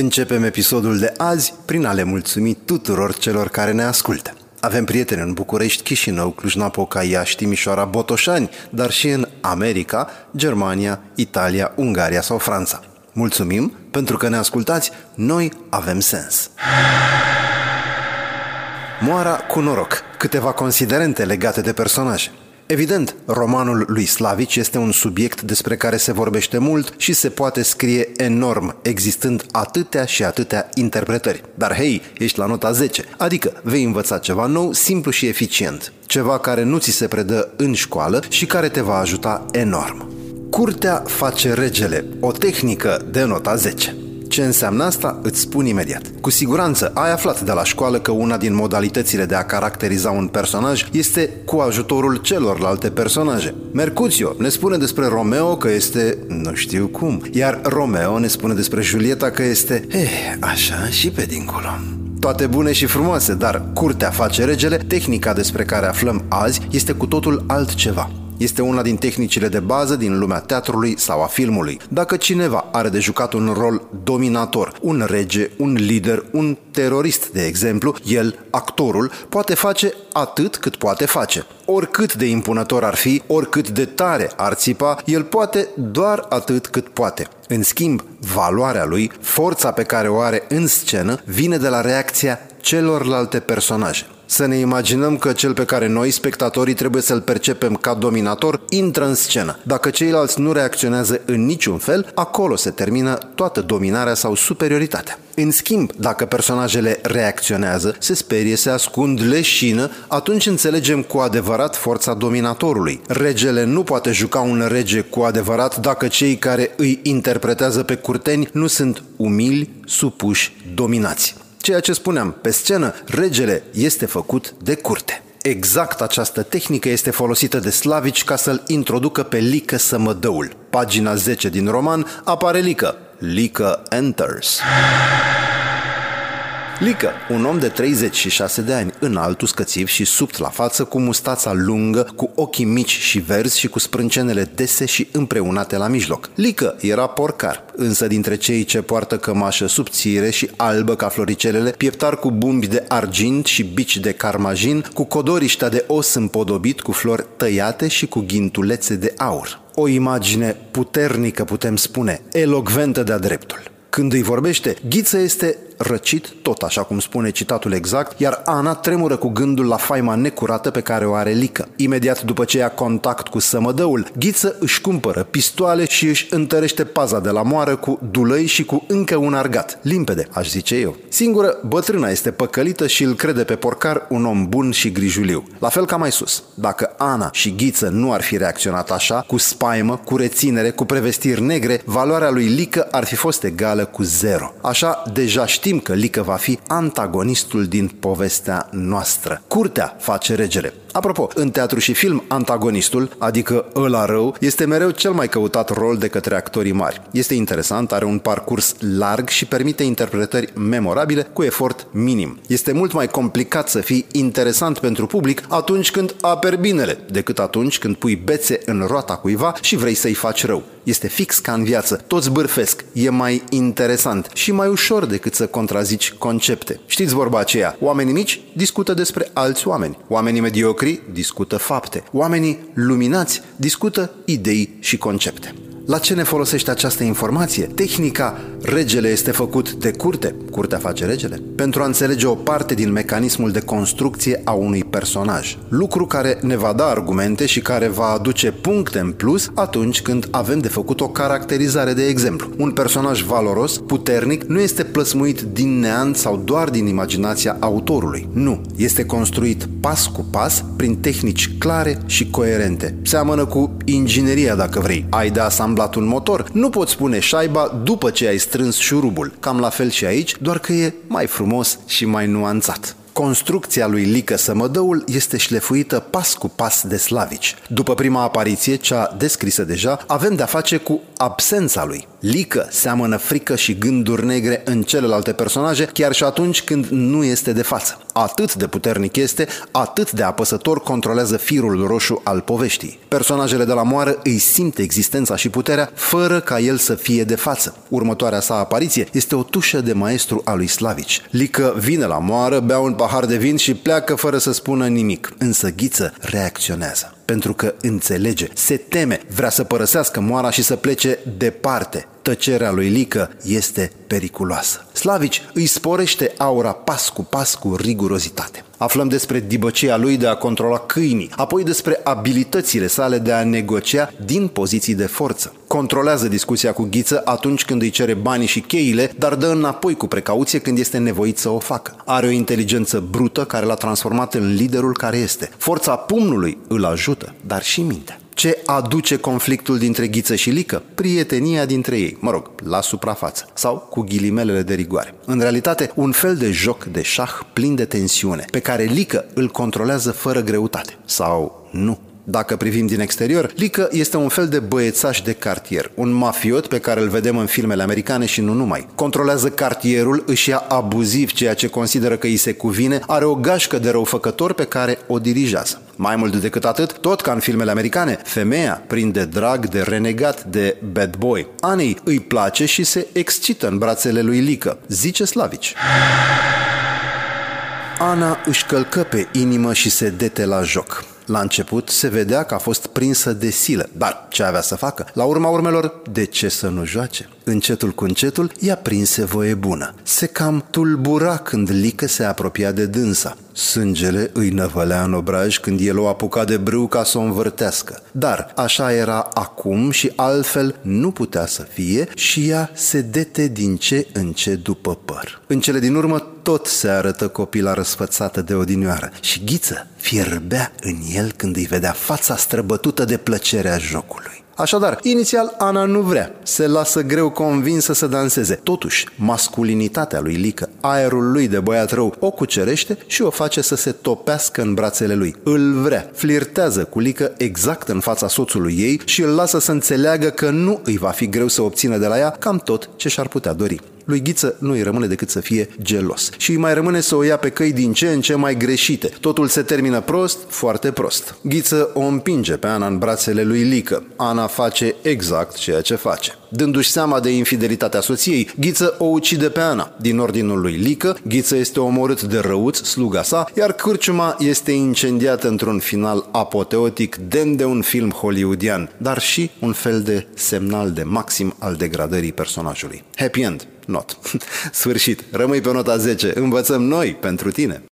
Începem episodul de azi prin a le mulțumi tuturor celor care ne ascultă. Avem prieteni în București, Chișinău, Cluj-Napoca, Iași, Timișoara, Botoșani, dar și în America, Germania, Italia, Ungaria sau Franța. Mulțumim pentru că ne ascultați, noi avem sens. Moara cu noroc. Câteva considerente legate de personaje. Evident, romanul lui Slavici este un subiect despre care se vorbește mult și se poate scrie enorm, existând atâtea și atâtea interpretări. Dar hei, ești la nota 10, adică vei învăța ceva nou, simplu și eficient. Ceva care nu ți se predă în școală și care te va ajuta enorm. Curtea face regele, o tehnică de nota 10. Ce înseamnă asta? Îți spun imediat. Cu siguranță ai aflat de la școală că una din modalitățile de a caracteriza un personaj este cu ajutorul celorlalte personaje. Mercutio ne spune despre Romeo că este nu știu cum, iar Romeo ne spune despre Julieta că este eh, așa și pe dincolo. Toate bune și frumoase, dar curtea face regele, tehnica despre care aflăm azi este cu totul altceva. Este una din tehnicile de bază din lumea teatrului sau a filmului. Dacă cineva are de jucat un rol dominator, un rege, un lider, un terorist, de exemplu, el, actorul, poate face atât cât poate face. Oricât de impunător ar fi, oricât de tare ar țipa, el poate doar atât cât poate. În schimb, valoarea lui, forța pe care o are în scenă, vine de la reacția celorlalte personaje să ne imaginăm că cel pe care noi, spectatorii, trebuie să-l percepem ca dominator, intră în scenă. Dacă ceilalți nu reacționează în niciun fel, acolo se termină toată dominarea sau superioritatea. În schimb, dacă personajele reacționează, se sperie, se ascund, leșină, atunci înțelegem cu adevărat forța dominatorului. Regele nu poate juca un rege cu adevărat dacă cei care îi interpretează pe curteni nu sunt umili, supuși, dominați. Ceea ce spuneam, pe scenă, regele este făcut de curte. Exact această tehnică este folosită de Slavici ca să-l introducă pe Lică Sămădăul. Pagina 10 din roman apare Lică. Lică enters. Lică, un om de 36 de ani, înalt, uscățiv și subt la față, cu mustața lungă, cu ochii mici și verzi și cu sprâncenele dese și împreunate la mijloc. Lică era porcar, însă dintre cei ce poartă cămașă subțire și albă ca floricelele, pieptar cu bumbi de argint și bici de carmajin, cu codoriștea de os împodobit cu flori tăiate și cu ghintulețe de aur. O imagine puternică, putem spune, elogventă de-a dreptul. Când îi vorbește, Ghiță este răcit, tot așa cum spune citatul exact, iar Ana tremură cu gândul la faima necurată pe care o are Lică. Imediat după ce ia contact cu sămădăul, Ghiță își cumpără pistoale și își întărește paza de la moară cu dulăi și cu încă un argat. Limpede, aș zice eu. Singură, bătrâna este păcălită și îl crede pe porcar un om bun și grijuliu. La fel ca mai sus. Dacă Ana și Ghiță nu ar fi reacționat așa, cu spaimă, cu reținere, cu prevestiri negre, valoarea lui Lică ar fi fost egală cu zero. Așa, deja știi știm că Lică va fi antagonistul din povestea noastră. Curtea face regele. Apropo, în teatru și film, antagonistul, adică ăla rău, este mereu cel mai căutat rol de către actorii mari. Este interesant, are un parcurs larg și permite interpretări memorabile cu efort minim. Este mult mai complicat să fii interesant pentru public atunci când aperi binele, decât atunci când pui bețe în roata cuiva și vrei să-i faci rău. Este fix ca în viață. Toți bârfesc. E mai interesant și mai ușor decât să contrazici concepte. Știți vorba aceea? Oamenii mici discută despre alți oameni. Oamenii mediocri discută fapte. Oamenii luminați discută idei și concepte. La ce ne folosește această informație? Tehnica regele este făcut de curte, curtea face regele, pentru a înțelege o parte din mecanismul de construcție a unui personaj. Lucru care ne va da argumente și care va aduce puncte în plus atunci când avem de făcut o caracterizare de exemplu. Un personaj valoros, puternic, nu este plăsmuit din neant sau doar din imaginația autorului. Nu, este construit pas cu pas prin tehnici clare și coerente. Seamănă cu ingineria, dacă vrei. Ai de asamblat asamblat un motor, nu poți pune șaiba după ce ai strâns șurubul. Cam la fel și aici, doar că e mai frumos și mai nuanțat. Construcția lui Lică Sămădăul este șlefuită pas cu pas de slavici. După prima apariție, cea descrisă deja, avem de-a face cu absența lui. Lică seamănă frică și gânduri negre în celelalte personaje, chiar și atunci când nu este de față. Atât de puternic este, atât de apăsător controlează firul roșu al poveștii. Personajele de la moară îi simt existența și puterea fără ca el să fie de față. Următoarea sa apariție este o tușă de maestru al lui Slavici. Lică vine la moară, bea un pahar de vin și pleacă fără să spună nimic. Însă Ghiță reacționează pentru că înțelege, se teme, vrea să părăsească moara și să plece departe. Tăcerea lui Lică este periculoasă. Slavici îi sporește aura pas cu pas cu rigurozitate. Aflăm despre dibăcia lui de a controla câinii, apoi despre abilitățile sale de a negocia din poziții de forță. Controlează discuția cu Ghiță atunci când îi cere banii și cheile, dar dă înapoi cu precauție când este nevoit să o facă. Are o inteligență brută care l-a transformat în liderul care este. Forța pumnului îl ajută, dar și mintea. Ce aduce conflictul dintre Ghiță și Lică? Prietenia dintre ei, mă rog, la suprafață sau cu ghilimelele de rigoare. În realitate, un fel de joc de șah plin de tensiune, pe care Lică îl controlează fără greutate. Sau nu. Dacă privim din exterior, Lică este un fel de băiețaș de cartier, un mafiot pe care îl vedem în filmele americane și nu numai. Controlează cartierul, își ia abuziv ceea ce consideră că îi se cuvine, are o gașcă de răufăcător pe care o dirigează. Mai mult decât atât, tot ca în filmele americane, femeia prinde drag de renegat de bad boy. Anei îi place și se excită în brațele lui Lică, zice Slavici. Ana își călcă pe inimă și se dete la joc. La început se vedea că a fost prinsă de silă, dar ce avea să facă? La urma urmelor, de ce să nu joace? Încetul cu încetul, ea prinse voie bună. Se cam tulbura când Lică se apropia de dânsa. Sângele îi năvălea în obraj când el o apuca de brâu ca să o învârtească. Dar așa era acum și altfel nu putea să fie și ea se dete din ce în ce după păr. În cele din urmă tot se arătă copila răsfățată de odinioară și Ghiță fierbea în el când îi vedea fața străbătută de plăcerea jocului. Așadar, inițial Ana nu vrea, se lasă greu convinsă să danseze. Totuși, masculinitatea lui Lică, aerul lui de băiat rău, o cucerește și o face să se topească în brațele lui. Îl vrea, flirtează cu Lică exact în fața soțului ei și îl lasă să înțeleagă că nu îi va fi greu să obțină de la ea cam tot ce și-ar putea dori. Lui Ghiță nu îi rămâne decât să fie gelos și îi mai rămâne să o ia pe căi din ce în ce mai greșite. Totul se termină prost, foarte prost. Ghiță o împinge pe Ana în brațele lui Lică. Ana face exact ceea ce face. Dându-și seama de infidelitatea soției, Ghiță o ucide pe Ana. Din ordinul lui Lică, Ghiță este omorât de răuț, sluga sa, iar cârciuma este incendiată într-un final apoteotic demn de un film hollywoodian, dar și un fel de semnal de maxim al degradării personajului. Happy end, not. Sfârșit. Rămâi pe nota 10. Învățăm noi pentru tine.